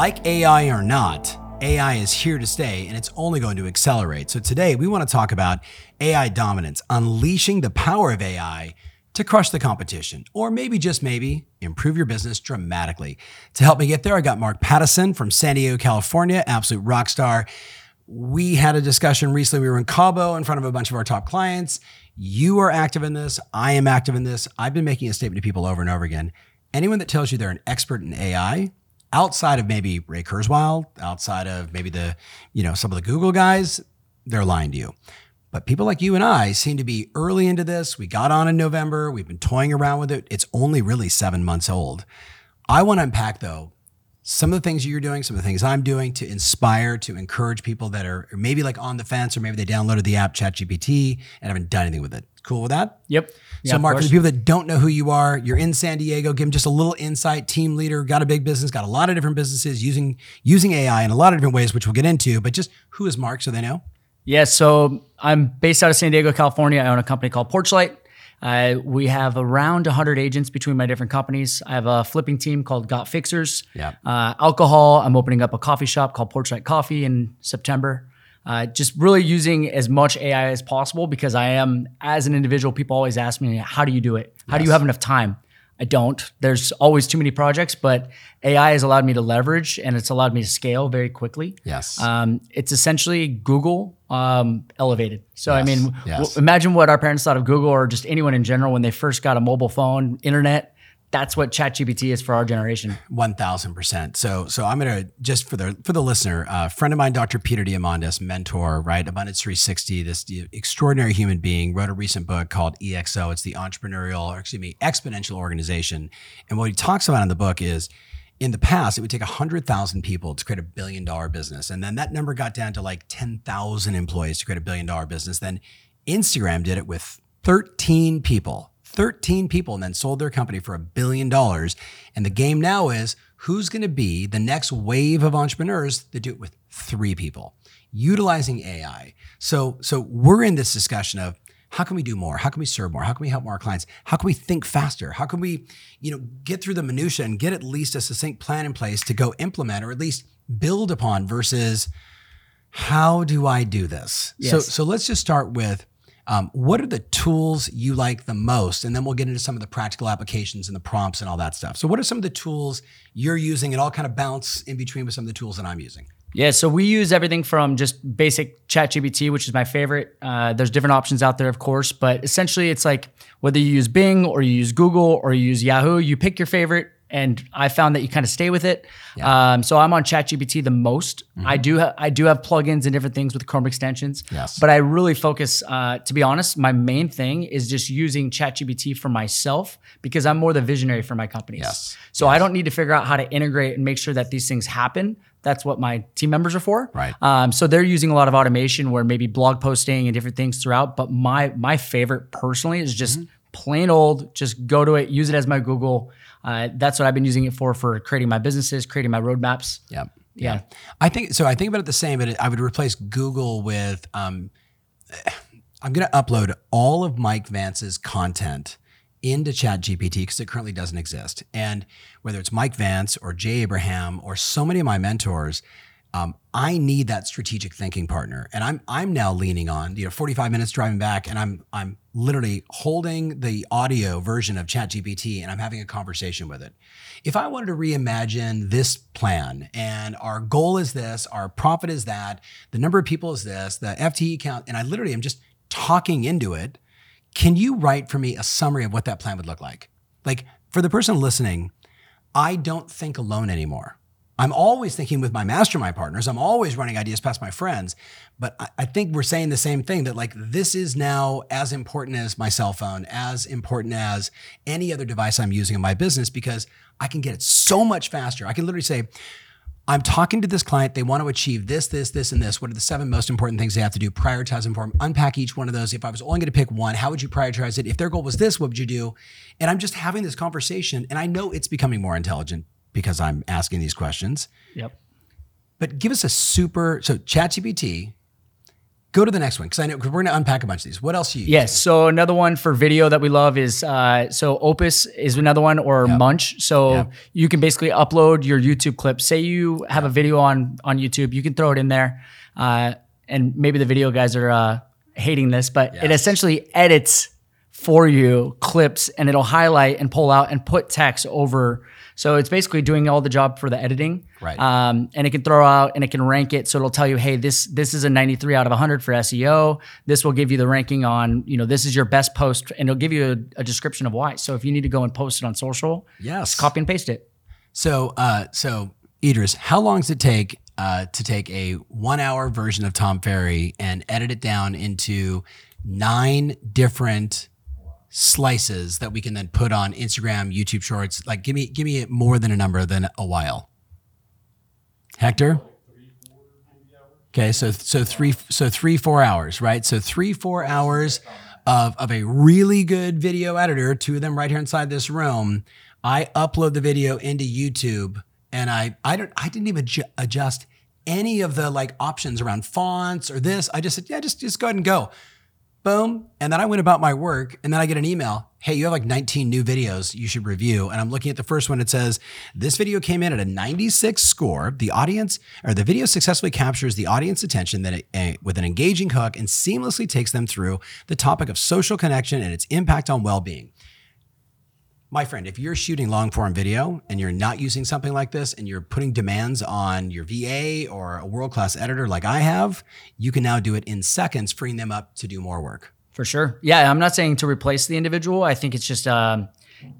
Like AI or not, AI is here to stay and it's only going to accelerate. So today we want to talk about AI dominance, unleashing the power of AI to crush the competition, or maybe just maybe improve your business dramatically. To help me get there, I got Mark Pattison from San Diego, California, absolute rock star. We had a discussion recently. We were in Cabo in front of a bunch of our top clients. You are active in this. I am active in this. I've been making a statement to people over and over again. Anyone that tells you they're an expert in AI outside of maybe Ray Kurzweil, outside of maybe the, you know, some of the Google guys, they're lying to you. But people like you and I seem to be early into this. We got on in November. We've been toying around with it. It's only really seven months old. I want to unpack though some of the things you're doing, some of the things I'm doing to inspire, to encourage people that are maybe like on the fence, or maybe they downloaded the app ChatGPT and haven't done anything with it. Cool with that? Yep. Yeah, so, Mark, for the people that don't know who you are, you're in San Diego. Give them just a little insight. Team leader, got a big business, got a lot of different businesses using using AI in a lot of different ways, which we'll get into. But just who is Mark, so they know? Yeah. So I'm based out of San Diego, California. I own a company called Porchlight. Uh, we have around 100 agents between my different companies. I have a flipping team called Got Fixers. Yeah. Uh, alcohol. I'm opening up a coffee shop called Porchlight Coffee in September. Uh, just really using as much AI as possible because I am, as an individual, people always ask me, how do you do it? How yes. do you have enough time? I don't. There's always too many projects, but AI has allowed me to leverage and it's allowed me to scale very quickly. Yes. Um, it's essentially Google um, elevated. So, yes. I mean, yes. w- imagine what our parents thought of Google or just anyone in general when they first got a mobile phone, internet that's what ChatGPT is for our generation. One thousand percent. So, so I'm gonna just for the for the listener, a uh, friend of mine, Dr. Peter Diamandis, mentor, right, Abundance 360, this extraordinary human being, wrote a recent book called EXO. It's the entrepreneurial, or excuse me, exponential organization. And what he talks about in the book is in the past, it would take 100,000 people to create a billion dollar business. And then that number got down to like 10,000 employees to create a billion dollar business. Then Instagram did it with 13 people 13 people and then sold their company for a billion dollars. And the game now is who's going to be the next wave of entrepreneurs that do it with three people utilizing AI. So, so we're in this discussion of how can we do more? How can we serve more? How can we help more clients? How can we think faster? How can we, you know, get through the minutia and get at least a succinct plan in place to go implement or at least build upon versus how do I do this? Yes. So, so let's just start with um, what are the tools you like the most? And then we'll get into some of the practical applications and the prompts and all that stuff. So, what are some of the tools you're using? And I'll kind of bounce in between with some of the tools that I'm using. Yeah, so we use everything from just basic ChatGPT, which is my favorite. Uh, there's different options out there, of course, but essentially it's like whether you use Bing or you use Google or you use Yahoo, you pick your favorite and I found that you kind of stay with it. Yeah. Um, so I'm on ChatGPT the most. Mm-hmm. I do ha- I do have plugins and different things with Chrome extensions. Yes. But I really focus. Uh, to be honest, my main thing is just using ChatGPT for myself because I'm more the visionary for my companies. Yes. So yes. I don't need to figure out how to integrate and make sure that these things happen. That's what my team members are for. Right. Um, so they're using a lot of automation where maybe blog posting and different things throughout. But my my favorite personally is just mm-hmm. plain old. Just go to it, use it as my Google. Uh, that's what I've been using it for for creating my businesses, creating my roadmaps. Yeah. Yeah. I think so. I think about it the same, but I would replace Google with um, I'm going to upload all of Mike Vance's content into ChatGPT because it currently doesn't exist. And whether it's Mike Vance or Jay Abraham or so many of my mentors, um, I need that strategic thinking partner, and I'm I'm now leaning on you know 45 minutes driving back, and I'm I'm literally holding the audio version of ChatGPT, and I'm having a conversation with it. If I wanted to reimagine this plan, and our goal is this, our profit is that, the number of people is this, the FTE count, and I literally am just talking into it. Can you write for me a summary of what that plan would look like? Like for the person listening, I don't think alone anymore. I'm always thinking with my mastermind partners. I'm always running ideas past my friends. But I, I think we're saying the same thing that like this is now as important as my cell phone, as important as any other device I'm using in my business because I can get it so much faster. I can literally say, I'm talking to this client. They want to achieve this, this, this, and this. What are the seven most important things they have to do? Prioritize them for them. Unpack each one of those. If I was only going to pick one, how would you prioritize it? If their goal was this, what would you do? And I'm just having this conversation, and I know it's becoming more intelligent because I'm asking these questions. Yep. But give us a super so ChatGPT. Go to the next one because I know because we're going to unpack a bunch of these. What else you? use? Yes. So another one for video that we love is uh, so Opus is another one or Munch. So Yep. you can basically upload your YouTube clip. Say you have a video on on YouTube, you can throw it in there, uh, and maybe the video guys are uh, hating this, but it essentially edits for you clips and it'll highlight and pull out and put text over. So it's basically doing all the job for the editing. Right. Um, and it can throw out and it can rank it. So it'll tell you, hey, this this is a 93 out of 100 for SEO. This will give you the ranking on, you know, this is your best post, and it'll give you a, a description of why. So if you need to go and post it on social, Yes. copy and paste it. So, uh, so Idris, how long does it take uh, to take a one-hour version of Tom Ferry and edit it down into nine different slices that we can then put on Instagram, YouTube Shorts? Like, give me, give me more than a number than a while. Hector. Okay, so so three so three four hours, right? So three four hours of of a really good video editor, two of them right here inside this room. I upload the video into YouTube, and I I don't I didn't even ju- adjust any of the like options around fonts or this. I just said yeah, just just go ahead and go, boom, and then I went about my work, and then I get an email. Hey, you have like 19 new videos you should review. And I'm looking at the first one. It says, This video came in at a 96 score. The audience or the video successfully captures the audience attention that it, eh, with an engaging hook and seamlessly takes them through the topic of social connection and its impact on well being. My friend, if you're shooting long form video and you're not using something like this and you're putting demands on your VA or a world class editor like I have, you can now do it in seconds, freeing them up to do more work. For sure. Yeah, I'm not saying to replace the individual. I think it's just um,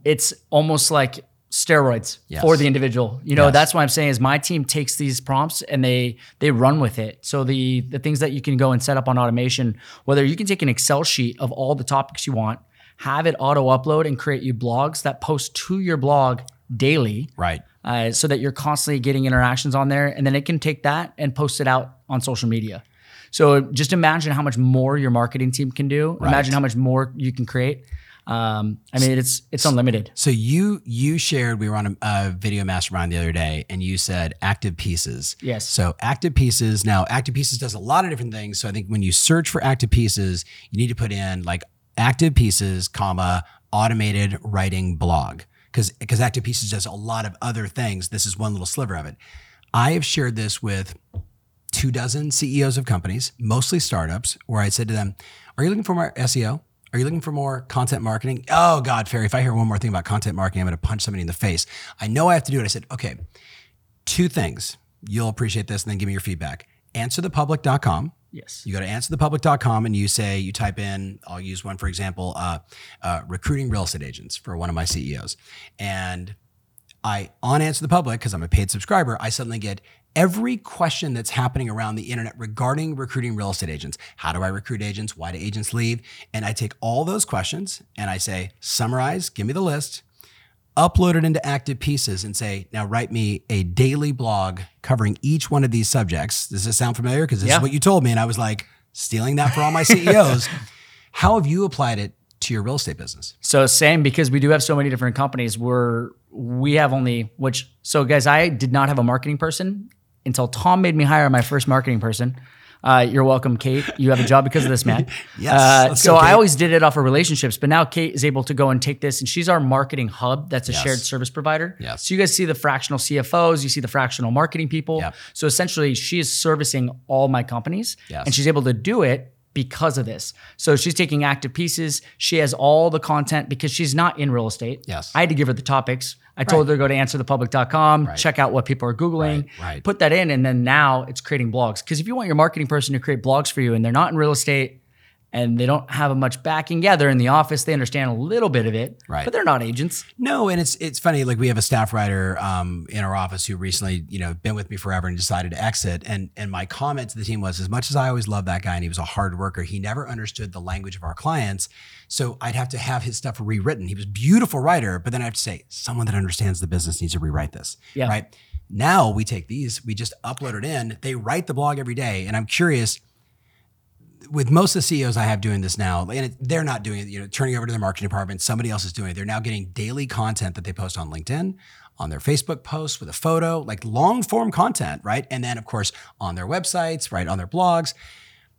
it's almost like steroids Yes. for the individual. You know, Yes. that's what I'm saying is my team takes these prompts and they they run with it. So the the things that you can go and set up on automation, whether you can take an Excel sheet of all the topics you want, have it auto upload and create you blogs that post to your blog daily. Right. Uh, so that you're constantly getting interactions on there, and then it can take that and post it out on social media. So just imagine how much more your marketing team can do. Imagine how much more you can create. Um, I mean, it's it's unlimited. So you you shared we were on a, a video mastermind the other day, and you said active pieces. Yes. So active pieces. Now, active pieces does a lot of different things. So I think when you search for active pieces, you need to put in like active pieces, comma automated writing blog, because because active pieces does a lot of other things. This is one little sliver of it. I have shared this with two dozen CEOs of companies, mostly startups, where I said to them, Are you looking for more SEO? Are you looking for more content marketing? Oh, God, Ferry, if I hear one more thing about content marketing, I'm going to punch somebody in the face. I know I have to do it. I said, Okay, two things. You'll appreciate this and then give me your feedback. Answerthepublic.com. Yes. You go to answerthepublic.com and you say, you type in, I'll use one for example, uh, uh, recruiting real estate agents for one of my CEOs. And I, on Answer the Public, because I'm a paid subscriber, I suddenly get every question that's happening around the internet regarding recruiting real estate agents. How do I recruit agents? Why do agents leave? And I take all those questions and I say, summarize, give me the list, upload it into active pieces and say, now write me a daily blog covering each one of these subjects. Does this sound familiar? Because this Yeah. is what you told me. And I was like, stealing that for all my CEOs. How have you applied it to your real estate business? So same because we do have so many different companies. We're we have only which so guys, I did not have a marketing person until Tom made me hire my first marketing person. Uh, you're welcome, Kate. You have a job because of this, man. Yes, Uh, so go, I always did it off of relationships, but now Kate is able to go and take this, and she's our marketing hub. That's a Yes. shared service provider. Yes. So you guys see the fractional CFOs, you see the fractional marketing people. Yep. So essentially, she is servicing all my companies, Yes. and she's able to do it because of this. So she's taking active pieces. She has all the content because she's not in real estate. Yes. I had to give her the topics. I told her to go to answerthepublic.com, check out what people are Googling, Right, right. put that in, and then now it's creating blogs. Because if you want your marketing person to create blogs for you and they're not in real estate, and they don't have much backing. Yeah, they're in the office, they understand a little bit of it, Right. but they're not agents. No, and it's it's funny. Like we have a staff writer um, in our office who recently, you know, been with me forever and decided to exit. And and my comment to the team was, as much as I always loved that guy and he was a hard worker, he never understood the language of our clients. So I'd have to have his stuff rewritten. He was a beautiful writer, but then I have to say, someone that understands the business needs to rewrite this. Yeah. Right. Now we take these, we just upload it in. They write the blog every day, and I'm curious with most of the CEOs I have doing this now, and it, they're not doing it, you know, turning over to their marketing department, somebody else is doing it. They're now getting daily content that they post on LinkedIn, on their Facebook posts with a photo, like long form content, right? And then, of course, on their websites, right? On their blogs.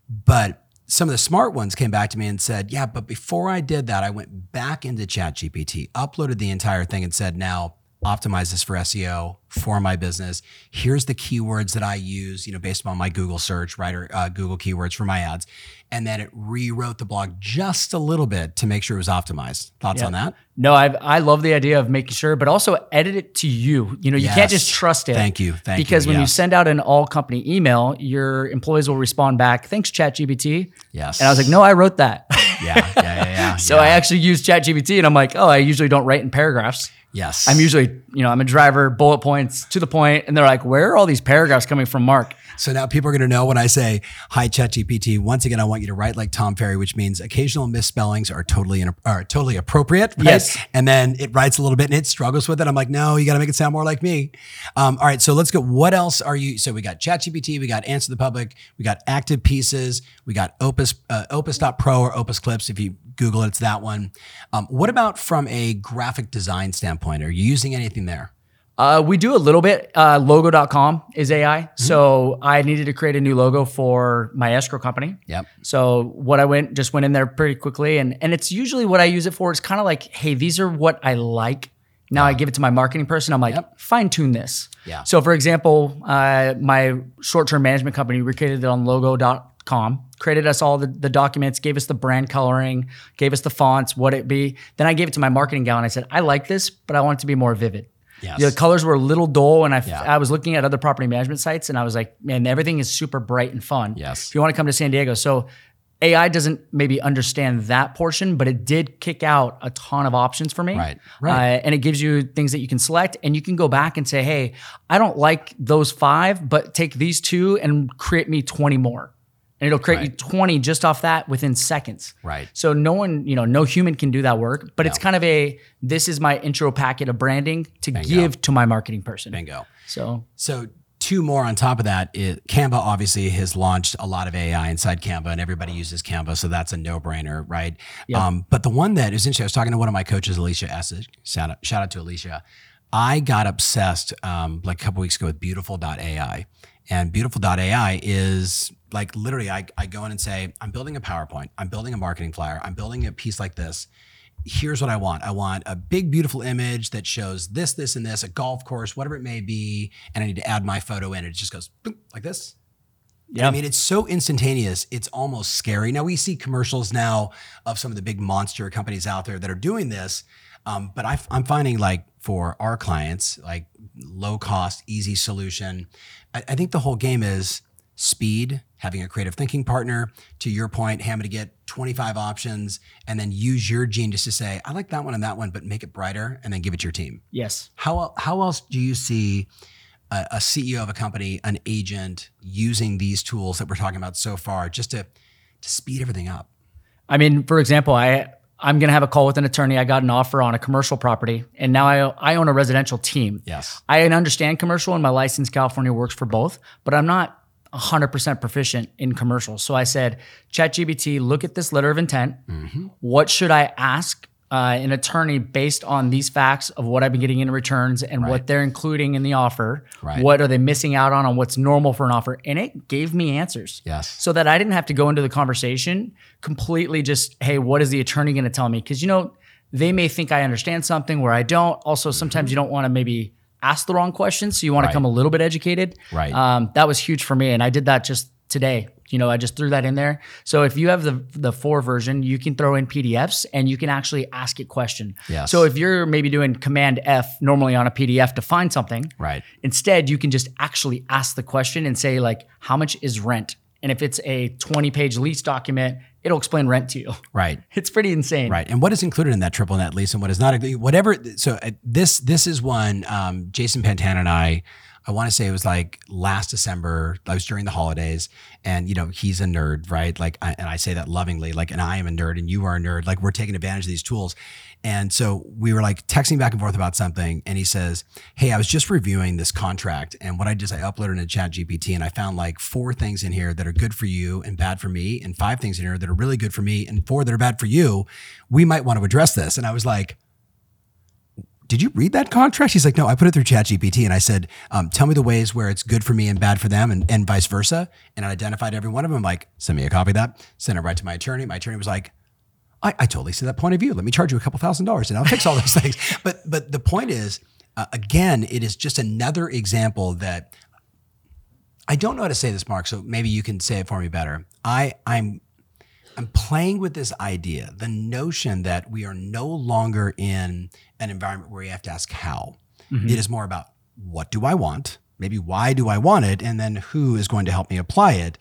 But some of the smart ones came back to me and said, yeah, but before I did that, I went back into ChatGPT, uploaded the entire thing, and said, now optimize this for SEO for my business. Here's the keywords that I use, you know, based on my Google search, right, or uh, Google keywords for my ads. And then it rewrote the blog just a little bit to make sure it was optimized. Thoughts Yeah. on that? No, I I love the idea of making sure, but also edit it to you. You know, you can't just trust it. Thank you. Thank you. because when you send out an all company email, your employees will respond back, "Thanks, ChatGPT." Yes. And I was like, "No, I wrote that." yeah, yeah, yeah, yeah. so yeah. I actually use ChatGPT, and I'm like, "Oh, I usually don't write in paragraphs. Yes. I'm usually, you know, I'm a driver, bullet points to the. And they're like, "Where are all these paragraphs coming from, Mark?" So now people are going to know when I say, hi, ChatGPT. Once again, I want you to write like Tom Ferry, which means occasional misspellings are totally, in, are totally appropriate. Right? Yes. And then it writes a little bit and it struggles with it. I'm like, no, you got to make it sound more like me. Um, all right. So let's go. What else are you? So we got ChatGPT, we got Answer the Public, we got Active Pieces, we got Opus, uh, Opus.pro or Opus Clips. If you Google it, it's that one. Um, what about from a graphic design standpoint? Are you using anything there? Uh, we do a little bit. Uh, logo.com is AI. Mm-hmm. So I needed to create a new logo for my escrow company. Yep. So what I went just went in there pretty quickly, and and it's usually what I use it for. It's kind of like, hey, these are what I like. Now I give it to my marketing person. I'm like, fine tune this. Yeah. So for example, uh, my short term management company, we created it on logo.com, created us all the, the documents, gave us the brand coloring, gave us the fonts, what it be. Then I gave it to my marketing gal and I said, I like this, but I want it to be more vivid. Yes. The colors were a little dull, and I, Yeah. I was looking at other property management sites, and I was like, man, everything is super bright and fun. Yes. If you want to come to San Diego, so AI doesn't maybe understand that portion, but it did kick out a ton of options for me. Right, right. Uh, and it gives you things that you can select, and you can go back and say, hey, I don't like those five, but take these two and create me 20 more. And it'll create you 20 just off that within seconds. Right. So no one, you know, no human can do that work, but it's kind of a this is my intro packet of branding to give to my marketing person. Bingo. So So two more on top of that. It, Canva obviously has launched a lot of AI inside Canva, and everybody uses Canva, so that's a no-brainer, right? Um, but the one that is interesting, I was talking to one of my coaches, Alicia Essig. Shout out, shout out to Alicia. I got obsessed um, like a couple weeks ago with Beautiful.ai, and Beautiful.ai is like literally, I, I go in and say, I'm building a PowerPoint, I'm building a marketing flyer, I'm building a piece like this here's what I want. I want a big, beautiful image that shows this, this, and this, a golf course, whatever it may be, and I need to add my photo in. It just goes boop, like this. yeah, I mean, it's so instantaneous. It's almost scary. Now we see commercials now of some of the big monster companies out there that are doing this, um, but I, am finding like for our clients, like low cost, easy solution. I, I think the whole game is speed, having a creative thinking partner. To your point, hey, to get 25 options, and then use your genius to say, I like that one and that one, but make it brighter, and then give it to your team. yes. How how else do you see a, a CEO of a company, an agent, using these tools that we're talking about so far, just to to speed everything up? I mean, for example, I I'm gonna have a call with an attorney. I got an offer on a commercial property, and now I I own a residential team. Yes. I understand commercial, and my license California works for both, but I'm not 100% proficient in commercial. So I said, ChatGPT, look at this letter of intent. Mm-hmm. What should I ask uh, an attorney based on these facts of what I've been getting in returns and what they're including in the offer? Right. What are they missing out on on what's normal for an offer? And it gave me answers Yes. so that I didn't have to go into the conversation completely just, hey, what is the attorney going to tell me? Because, you know, they may think I understand something where I don't. Also, sometimes you don't want to maybe ask the wrong questions. So you want Right. to come a little bit educated. Right. Um, that was huge for me. And I did that just today. You know, I just threw that in there. So if you have the the four version, you can throw in PDFs and you can actually ask it question. Yes. So if you're maybe doing Command F normally on a PDF to find something, Right. Instead, you can just actually ask the question and say, like, how much is rent? And if it's a 20 page lease document, it'll explain rent to you. Right. It's pretty insane. Right. And what is included in that triple net lease and what is not whatever so uh, this this is one um, Jason Pantana and I I want to say it was like last December. I was during the holidays, and you know he's a nerd, right? Like, I, and I say that lovingly, like, and I am a nerd, and you are a nerd. Like, we're taking advantage of these tools, and so we were like texting back and forth about something, and he says, "Hey, I was just reviewing this contract, and what I did is I uploaded into Chat GPT, and I found like four things in here that are good for you and bad for me, and five things in here that are really good for me, and four that are bad for you. We might want to address this." And I was like did you read that contract? He's like, no, I put it through ChatGPT. And I said, um, tell me the ways where it's good for me and bad for them and, and vice versa. And I identified every one of them. I'm like, send me a copy of that. Send it right to my attorney. My attorney was like, I, I totally see that point of view. Let me charge you a couple thousand dollars and I'll fix all those things. But, but the point is, uh, again, it is just another example that I don't know how to say this, Mark. So maybe you can say it for me better. I, I'm I'm playing with this idea, the notion that we are no longer in an environment where you have to ask how. Mm-hmm. It is more about what do I want? Maybe why do I want it? And then who is going to help me apply it?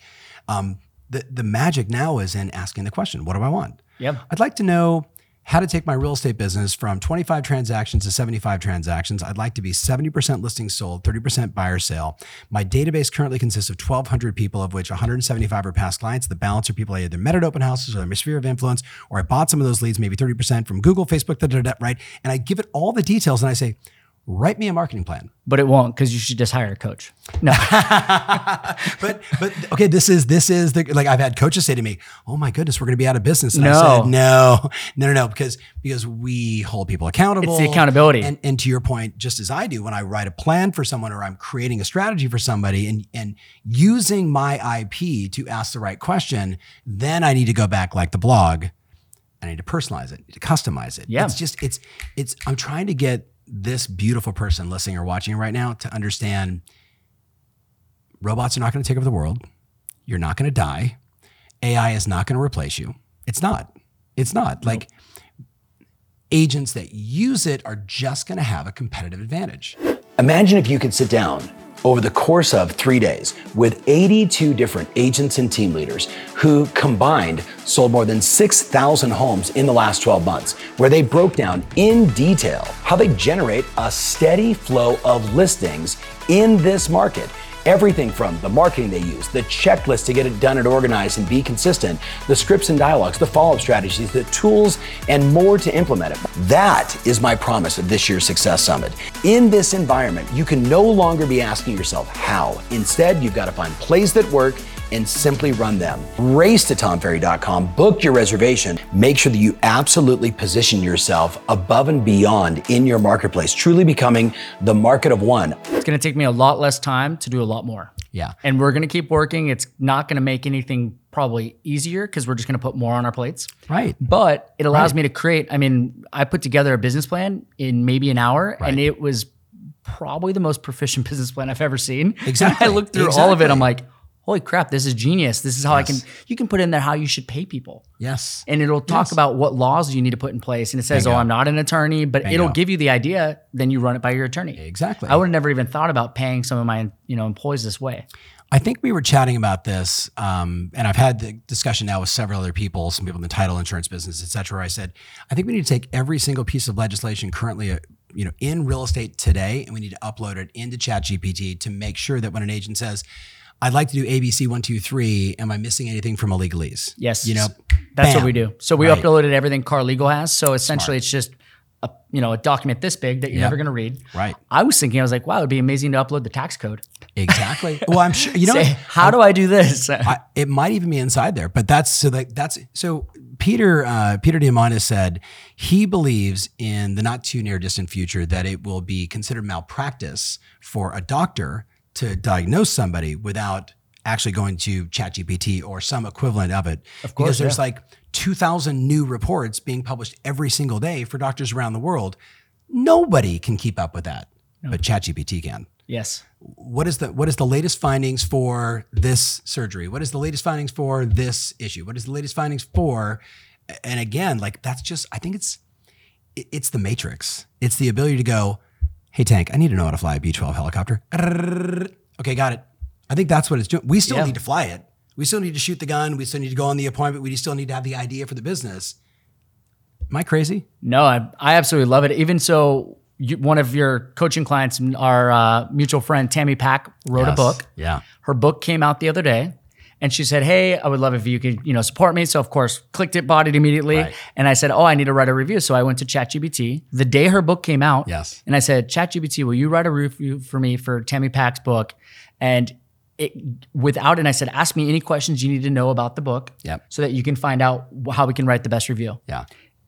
Um, the, the magic now is in asking the question, what do I want? Yep. I'd like to know how to take my real estate business from 25 transactions to 75 transactions. I'd like to be 70% listings sold, 30% buyer sale. My database currently consists of 1,200 people, of which 175 are past clients. The balance are people I either met at open houses or my sphere of influence, or I bought some of those leads, maybe 30% from Google, Facebook, da, da, da, right? And I give it all the details and I say, write me a marketing plan. But it won't because you should just hire a coach. No. but but okay, this is this is the like I've had coaches say to me, "Oh my goodness, we're going to be out of business." And no. I said, "No, no, no, no," because because we hold people accountable. It's the accountability. And and to your point, just as I do when I write a plan for someone or I'm creating a strategy for somebody and and using my IP to ask the right question, then I need to go back like the blog. And I need to personalize it, to customize it. Yeah. It's just it's it's I'm trying to get this beautiful person listening or watching right now to understand robots are not going to take over the world. You're not going to die. AI is not going to replace you. It's not. It's not. Nope. Like agents that use it are just going to have a competitive advantage. Imagine if you could sit down over the course of three days with 82 different agents and team leaders who combined sold more than 6,000 homes in the last 12 months, where they broke down in detail how they generate a steady flow of listings in this market Everything from the marketing they use, the checklist to get it done and organized and be consistent, the scripts and dialogues, the follow up strategies, the tools, and more to implement it. That is my promise of this year's Success Summit. In this environment, you can no longer be asking yourself how. Instead, you've got to find plays that work and simply run them. Race to tomferry.com, book your reservation. Make sure that you absolutely position yourself above and beyond in your marketplace, truly becoming the market of one. It's going to take me a lot less time to do a lot more. Yeah. And we're going to keep working. It's not going to make anything probably easier because we're just going to put more on our plates. Right. But it allows right. me to create. I mean, I put together a business plan in maybe an hour right. and it was probably the most proficient business plan I've ever seen. Exactly. I looked through exactly. all of it. I'm like, holy crap, this is genius. This is how yes. I can, you can put in there how you should pay people. Yes. And it'll talk yes. about what laws you need to put in place. And it says, Bingo. oh, I'm not an attorney, but Bingo. it'll give you the idea. Then you run it by your attorney. Exactly. I would have never even thought about paying some of my, you know, employees this way. I think we were chatting about this, um, and I've had the discussion now with several other people, some people in the title insurance business, et cetera. I said, I think we need to take every single piece of legislation currently, uh, you know, in real estate today, and we need to upload it into ChatGPT to make sure that when an agent says, I'd like to do ABC one, two, three. Am I missing anything from a legalese? Yes. You know, that's bam. what we do. So we right. uploaded everything Car Legal has. So essentially, Smart. it's just a you know a document this big that you're yep. never going to read. Right. I was thinking, I was like, wow, it'd be amazing to upload the tax code. Exactly. well, I'm sure you know. Say, how do I do this? I, it might even be inside there, but that's so like that's so. Peter uh, Peter Diamandis said he believes in the not too near distant future that it will be considered malpractice for a doctor to diagnose somebody without actually going to ChatGPT or some equivalent of it. Of course, because there's yeah. like 2,000 new reports being published every single day for doctors around the world. Nobody can keep up with that, no. but ChatGPT can. Yes. What is the what is the latest findings for this surgery? What is the latest findings for this issue? What is the latest findings for? And again, like that's just I think it's it's the matrix. It's the ability to go, hey tank, I need to know how to fly a B-12 helicopter. Okay, got it. I think that's what it's doing. We still yeah. need to fly it. We still need to shoot the gun. We still need to go on the appointment. We still need to have the idea for the business. Am I crazy? No, I, I absolutely love it. Even so, you, one of your coaching clients, our uh, mutual friend Tammy Pack, wrote a book. Yeah. Her book came out the other day, and she said, "Hey, I would love if you could, you know, support me." So of course, clicked it, bought it immediately, Right. and I said, "Oh, I need to write a review." So I went to ChatGPT the day her book came out. Yes. and I said, "ChatGPT, will you write a review for me for Tammy Pack's book?" And it without, and I said, "Ask me any questions you need to know about the book, Yep. so that you can find out how we can write the best review." Yeah.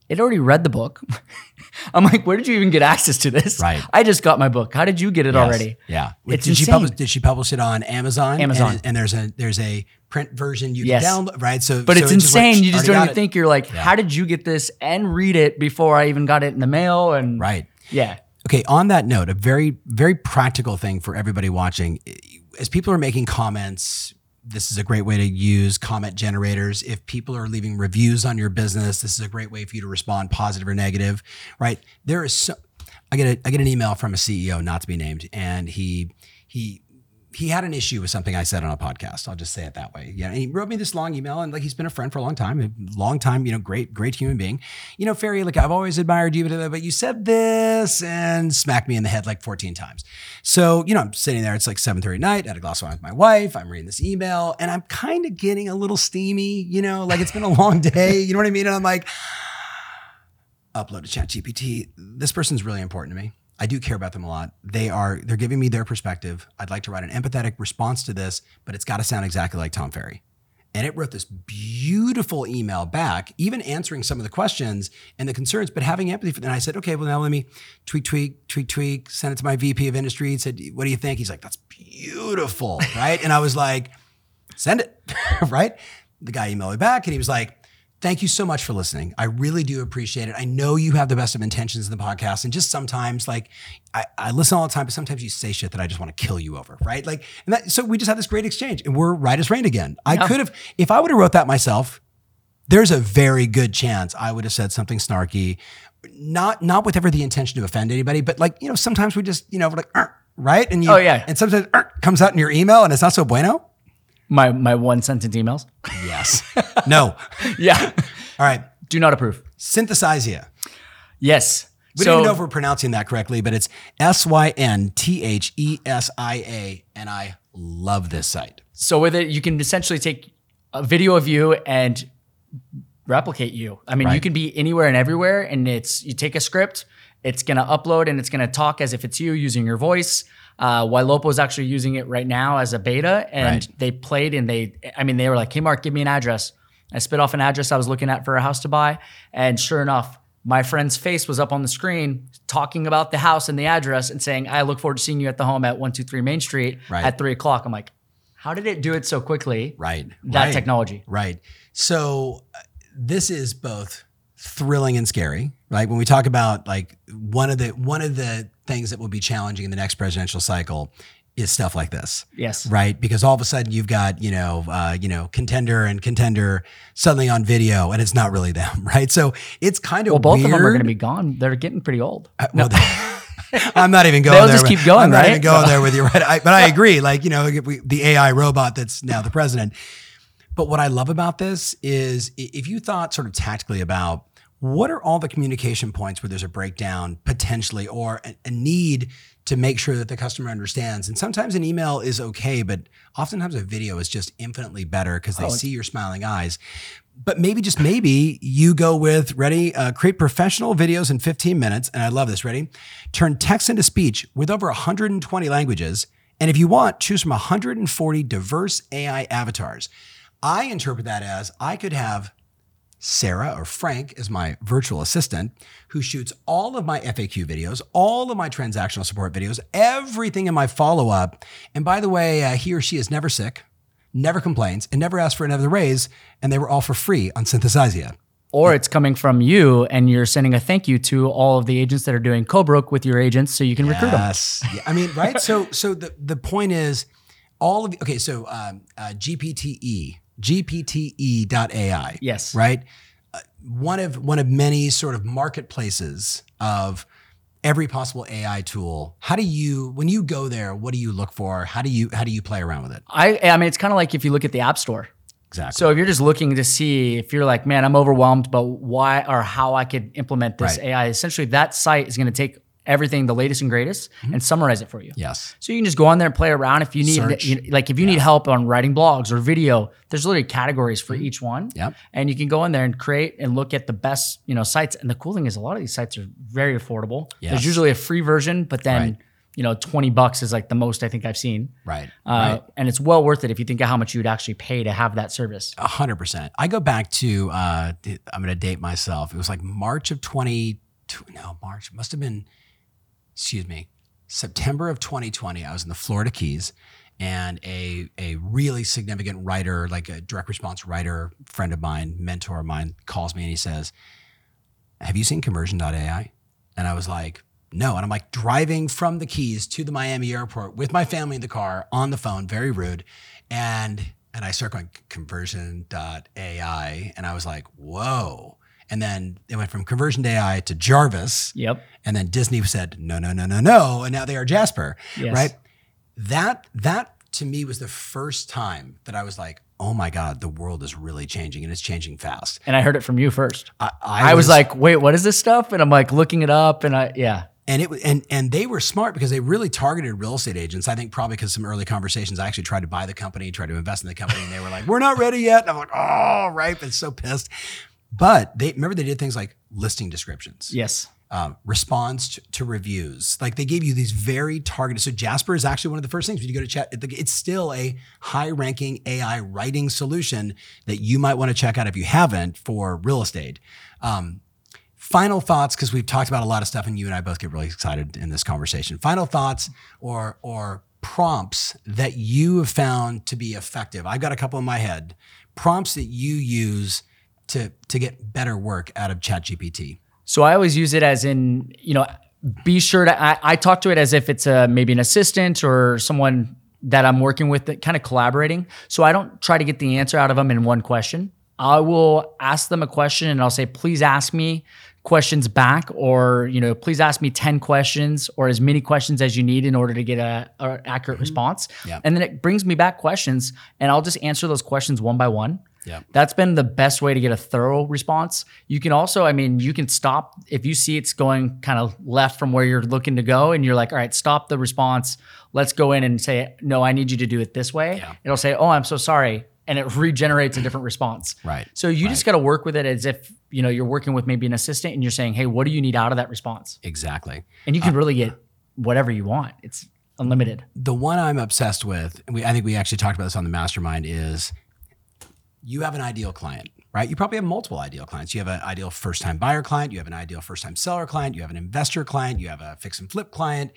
it already read the book. I'm like, where did you even get access to this? Right. I just got my book. How did you get it Yes. already? Yeah. It's did she insane. publish did she publish it on Amazon? Amazon. And, and there's a there's a print version you Yes. can download, right? So But so it's it just insane. You just don't even think you're like, how did you get this and read it before I even got it in the mail? And Right. yeah. Okay, on that note, a very, very practical thing for everybody watching. As people are making comments, this is a great way to use comment generators. If people are leaving reviews on your business, this is a great way for you to respond positive or negative, right? There is so I get a, I get an email from a CEO, not to be named, and he he he had an issue with something I said on a podcast. I'll just say it that way. Yeah. And he wrote me this long email and like he's been a friend for a long time, a long time, you know, great, great human being. You know, Ferry, like I've always admired you, but, but you said this and smacked me in the head like 14 times. So, you know, I'm sitting there, it's like 7:30 at night, had a glass of wine with my wife. I'm reading this email and I'm kind of getting a little steamy, you know, like it's been a long day. You know what I mean? And I'm like, upload to ChatGPT. This person's really important to me. I do care about them a lot. They are they're giving me their perspective. I'd like to write an empathetic response to this, but it's got to sound exactly like Tom Ferry. And it wrote this beautiful email back, even answering some of the questions and the concerns, but having empathy for them. And I said, okay, well, now let me tweak, tweak, tweak, tweak, send it to my VP of industry and said, what do you think? He's like, that's beautiful. Right. and I was like, send it. right. The guy emailed me back and he was like, Thank you so much for listening. I really do appreciate it. I know you have the best of intentions in the podcast, and just sometimes, like, I, I listen all the time, but sometimes you say shit that I just want to kill you over, right? Like, and that, so we just had this great exchange, and we're right as rain again. I could have, if I would have wrote that myself, there's a very good chance I would have said something snarky, not not with ever the intention to offend anybody, but like you know, sometimes we just you know we're like, right? And you, Oh, yeah. and sometimes comes out in your email, and it's not so bueno. My my one sentence emails. Yes, no. yeah. All right, Do not approve. synthesize Yes. We so, don't even know if we're pronouncing that correctly, but it's S Y N T H E S I A, and I love this site. so with it, you can essentially take a video of you and replicate you. I mean, you can be anywhere and everywhere, and it's you take a script, it's gonna upload and it's gonna talk as if it's you using your voice. Uh, Wailopo is actually using it right now as a beta, and Right. they played and they, I mean, they were like, "Hey, Mark, give me an address." I spit off an address I was looking at for a house to buy, and sure enough, my friend's face was up on the screen talking about the house and the address and saying, "I look forward to seeing you at the home at one two three Main Street Right. at three o'clock." I'm like, "How did it do it so quickly?" Right. That right, technology. Right. So uh, this is both thrilling and scary, right? When we talk about like one of the one of the things that will be challenging in the next presidential cycle is stuff like this. Yes. Right, because all of a sudden you've got you know uh, you know contender and contender suddenly on video, and it's not really them, right? So it's kind of Well, both weird. of them are going to be gone. They're getting pretty old. Well, I'm not even going They'll there. just keep going, I'm not right? even going there with you, right? I, but I agree. Like, you know, we, the AI robot that's now the president. But what I love about this is if you thought sort of tactically about what are all the communication points where there's a breakdown potentially or a, a need to make sure that the customer understands. And sometimes an email is okay, but oftentimes a video is just infinitely better because Oh, they see your smiling eyes. But maybe just maybe you go with ready, uh, create professional videos in 15 minutes. And I love this. Ready? Turn text into speech with over 120 languages. And if you want, choose from 140 diverse AI avatars. I interpret that as I could have Sarah or Frank is my virtual assistant who shoots all of my FAQ videos, all of my transactional support videos, everything in my follow up. And by the way, uh, he or she is never sick, never complains, and never asks for another raise. And they were all for free on Synthesizia. Or it's coming from you and you're sending a thank you to all of the agents that are doing co-broke with your agents so you can recruit them. Yes. Yeah, I mean, right? So, so the, the point is all of, okay, so um, uh, GPTE, GPTE.ai. Yes. Right? Uh, one of one of many sort of marketplaces of every possible AI tool. How do you when you go there, what do you look for? How do you how do you play around with it? I, I mean, it's kind of like if you look at the App Store. Exactly. So if you're just looking to see if you're like, man, I'm overwhelmed, but why or how I could implement this Right. AI, essentially that site is going to take everything, the latest and greatest, and summarize it for you. yes. So you can just go on there and play around. If you need, you, like, if you need help on writing blogs or video, there's literally categories for each one. Yep. And you can go in there and create and look at the best, you know, sites. And the cool thing is, a lot of these sites are very affordable. Yes. There's usually a free version, but then, Right. you know, 20 bucks is like the most I think I've seen. Right. Uh, right. And it's well worth it if you think of how much you would actually pay to have that service. A hundred percent. I go back to uh, I'm going to date myself. It was like March of 20. No, March must have been. Excuse me, September of 2020. I was in the Florida Keys, and a a really significant writer, like a direct response writer, friend of mine, mentor of mine, calls me and he says, "Have you seen Conversion.ai?" And I was like, "No." And I'm like driving from the Keys to the Miami airport with my family in the car on the phone, very rude, and and I start going conversion.ai and I was like, whoa. And then it went from conversion AI to Jarvis. Yep. And then Disney said, no, no, no, no, no. And now they are Jasper. Yes. Right. That that to me was the first time that I was like, oh my God, the world is really changing and it's changing fast. And I heard it from you first. I, I, was, like, wait, what is this stuff? And I'm like looking it up and I, yeah. and it was- and and they were smart because they really targeted real estate agents. I think probably because some early conversations, I actually tried to buy the company, tried to invest in the company, and they were like, "We're not ready yet." And I'm like, "Oh, right," but so pissed. But they remember they did things like listing descriptions, Yes. um, response to, to reviews. Like they gave you these very targeted. So Jasper is actually one of the first things when you go to chat. It's still a high-ranking AI writing solution that you might want to check out if you haven't for real estate. Um, final thoughts because we've talked about a lot of stuff and you and I both get really excited in this conversation. Final thoughts or or prompts that you have found to be effective. I've got a couple in my head. Prompts that you use to to get better work out of ChatGPT. So I always use it as in, you know, be sure to, I, I talk to it as if it's a, maybe an assistant or someone that I'm working with that kind of collaborating. So I don't try to get the answer out of them in one question. I will ask them a question and I'll say, please ask me questions back or, you know, please ask me 10 questions or as many questions as you need in order to get a, a accurate mm-hmm. response. Yeah. And then it brings me back questions and I'll just answer those questions one by one. Yeah. That's been the best way to get a thorough response. You can also, I mean, you can stop if you see it's going kind of left from where you're looking to go and you're like, all right, stop the response. Let's go in and say, no, I need you to do it this way. Yeah. It'll say, oh, I'm so sorry. And it regenerates a different response. Right. So you just got to work with it as if, you know, you're working with maybe an assistant and you're saying, hey, what do you need out of that response? Exactly. And you can uh, really get whatever you want. It's unlimited. The one I'm obsessed with, and we, I think we actually talked about this on the mastermind, is you have an ideal client, right? You probably have multiple ideal clients. You have an ideal first time buyer client, you have an ideal first time seller client, you have an investor client, you have a fix and flip client.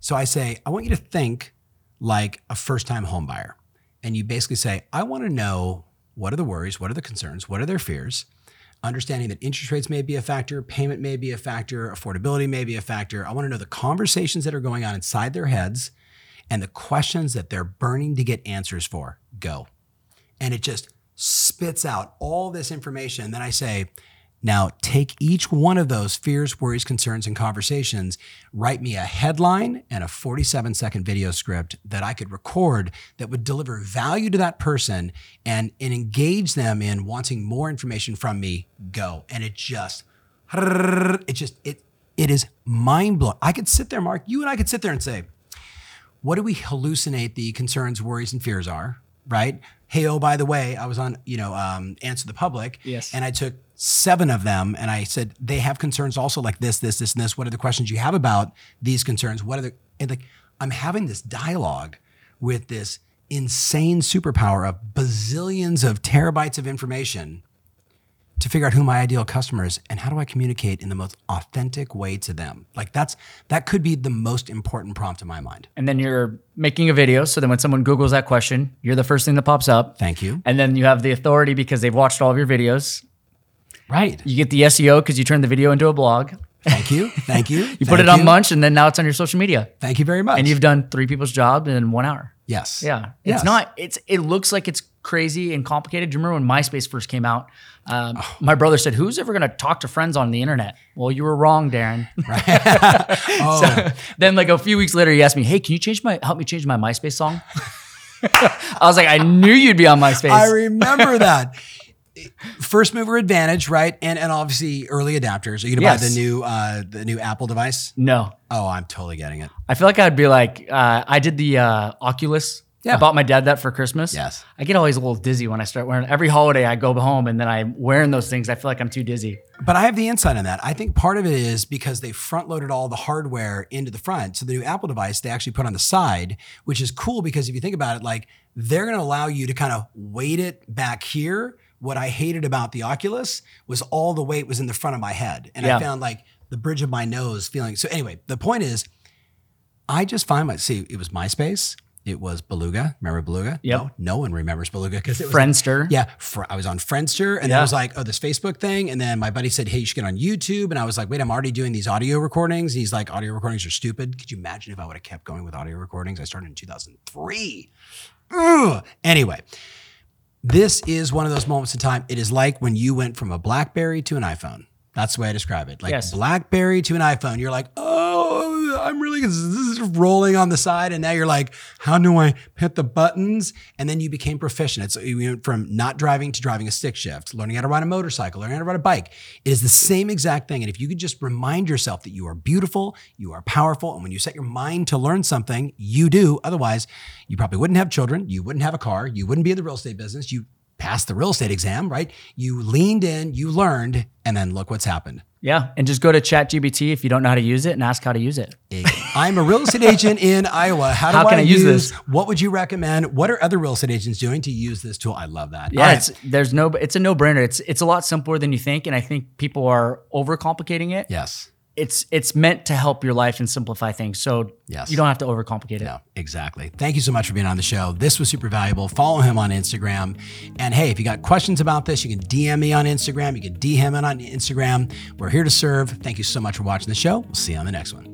So I say, I want you to think like a first time home buyer. And you basically say, I want to know what are the worries, what are the concerns, what are their fears, understanding that interest rates may be a factor, payment may be a factor, affordability may be a factor. I want to know the conversations that are going on inside their heads and the questions that they're burning to get answers for. Go. And it just spits out all this information. Then I say, now take each one of those fears, worries, concerns, and conversations, write me a headline and a 47 second video script that I could record that would deliver value to that person and, and engage them in wanting more information from me. Go. And it just, it just, it, it is mind blowing. I could sit there, Mark, you and I could sit there and say, what do we hallucinate the concerns, worries, and fears are, right? Hey, oh, by the way, I was on, you know, um, Answer the Public. Yes. And I took seven of them and I said, they have concerns also like this, this, this, and this. What are the questions you have about these concerns? What are the, and like, I'm having this dialogue with this insane superpower of bazillions of terabytes of information to figure out who my ideal customer is and how do I communicate in the most authentic way to them. Like that's that could be the most important prompt in my mind. And then you're making a video. So then when someone Googles that question, you're the first thing that pops up. Thank you. And then you have the authority because they've watched all of your videos. Right. You get the SEO because you turn the video into a blog. Thank you. Thank you. You put it on Munch, and then now it's on your social media. Thank you very much. And you've done three people's job in one hour. yes. Yeah, Yes. it's not. It's it looks like it's crazy and complicated. Do you remember when MySpace first came out? Um, Oh. My brother said, "Who's ever going to talk to friends on the internet?" Well, you were wrong, Darren. Oh, then, like a few weeks later, he asked me, "Hey, can you change my help me change my MySpace song?" I was like, I knew you'd be on MySpace. I remember that. First mover advantage, right? And and obviously early adapters. Are you gonna buy the new uh the new Apple device? no, Oh, I'm totally getting it. I feel like I'd be like, uh, I did the uh, Oculus. Yeah. I bought my dad that for Christmas. Yes. I get always a little dizzy when I start wearing. Every holiday, I go home and then I'm wearing those things. I feel like I'm too dizzy. But I have the insight on that. I think part of it is because they front loaded all the hardware into the front. So the new Apple device they actually put on the side, which is cool because if you think about it, like they're going to allow you to kind of weight it back here. What I hated about the Oculus was all the weight was in the front of my head. And I found like the bridge of my nose feeling. So anyway, the point is I just find my see, it was MySpace. It was Beluga. Remember Beluga? Yep. No, no one remembers Beluga because it was Friendster. yeah, fr- I was on Friendster, and then I was like, "Oh, this Facebook thing." And then my buddy said, "Hey, you should get on YouTube." And I was like, "Wait, I'm already doing these audio recordings." And he's like, "Audio recordings are stupid." Could you imagine if I would have kept going with audio recordings? I started in 2003. Ugh. Anyway, this is one of those moments in time. It is like when you went from a BlackBerry to an iPhone. That's the way I describe it. Like Yes. BlackBerry to an iPhone. You're like, oh, I'm really rolling on the side, and now you're like, how do I hit the buttons? And then you became proficient. It's you went from not driving to driving a stick shift, learning how to ride a motorcycle, learning how to ride a bike. It is the same exact thing. And if you could just remind yourself that you are beautiful, you are powerful, and when you set your mind to learn something, you do. Otherwise, you probably wouldn't have children, you wouldn't have a car, you wouldn't be in the real estate business. You passed the real estate exam, right? You leaned in, you learned, and then look what's happened. Yeah. And just go to ChatGPT if you don't know how to use it and ask how to use it. I'm a real estate agent in Iowa. How do How can I use this? What would you recommend? What are other real estate agents doing to use this tool? I love that. Yeah, right. it's there's no it's a no brainer. It's it's a lot simpler than you think, and I think people are overcomplicating it. yes. It's it's meant to help your life and simplify things. So Yes. you don't have to overcomplicate it. No, exactly. Thank you so much for being on the show. This was super valuable. Follow him on Instagram. And hey, if you got questions about this, you can DM me on Instagram. You can DM him on Instagram. We're here to serve. Thank you so much for watching the show. We'll see you on the next one.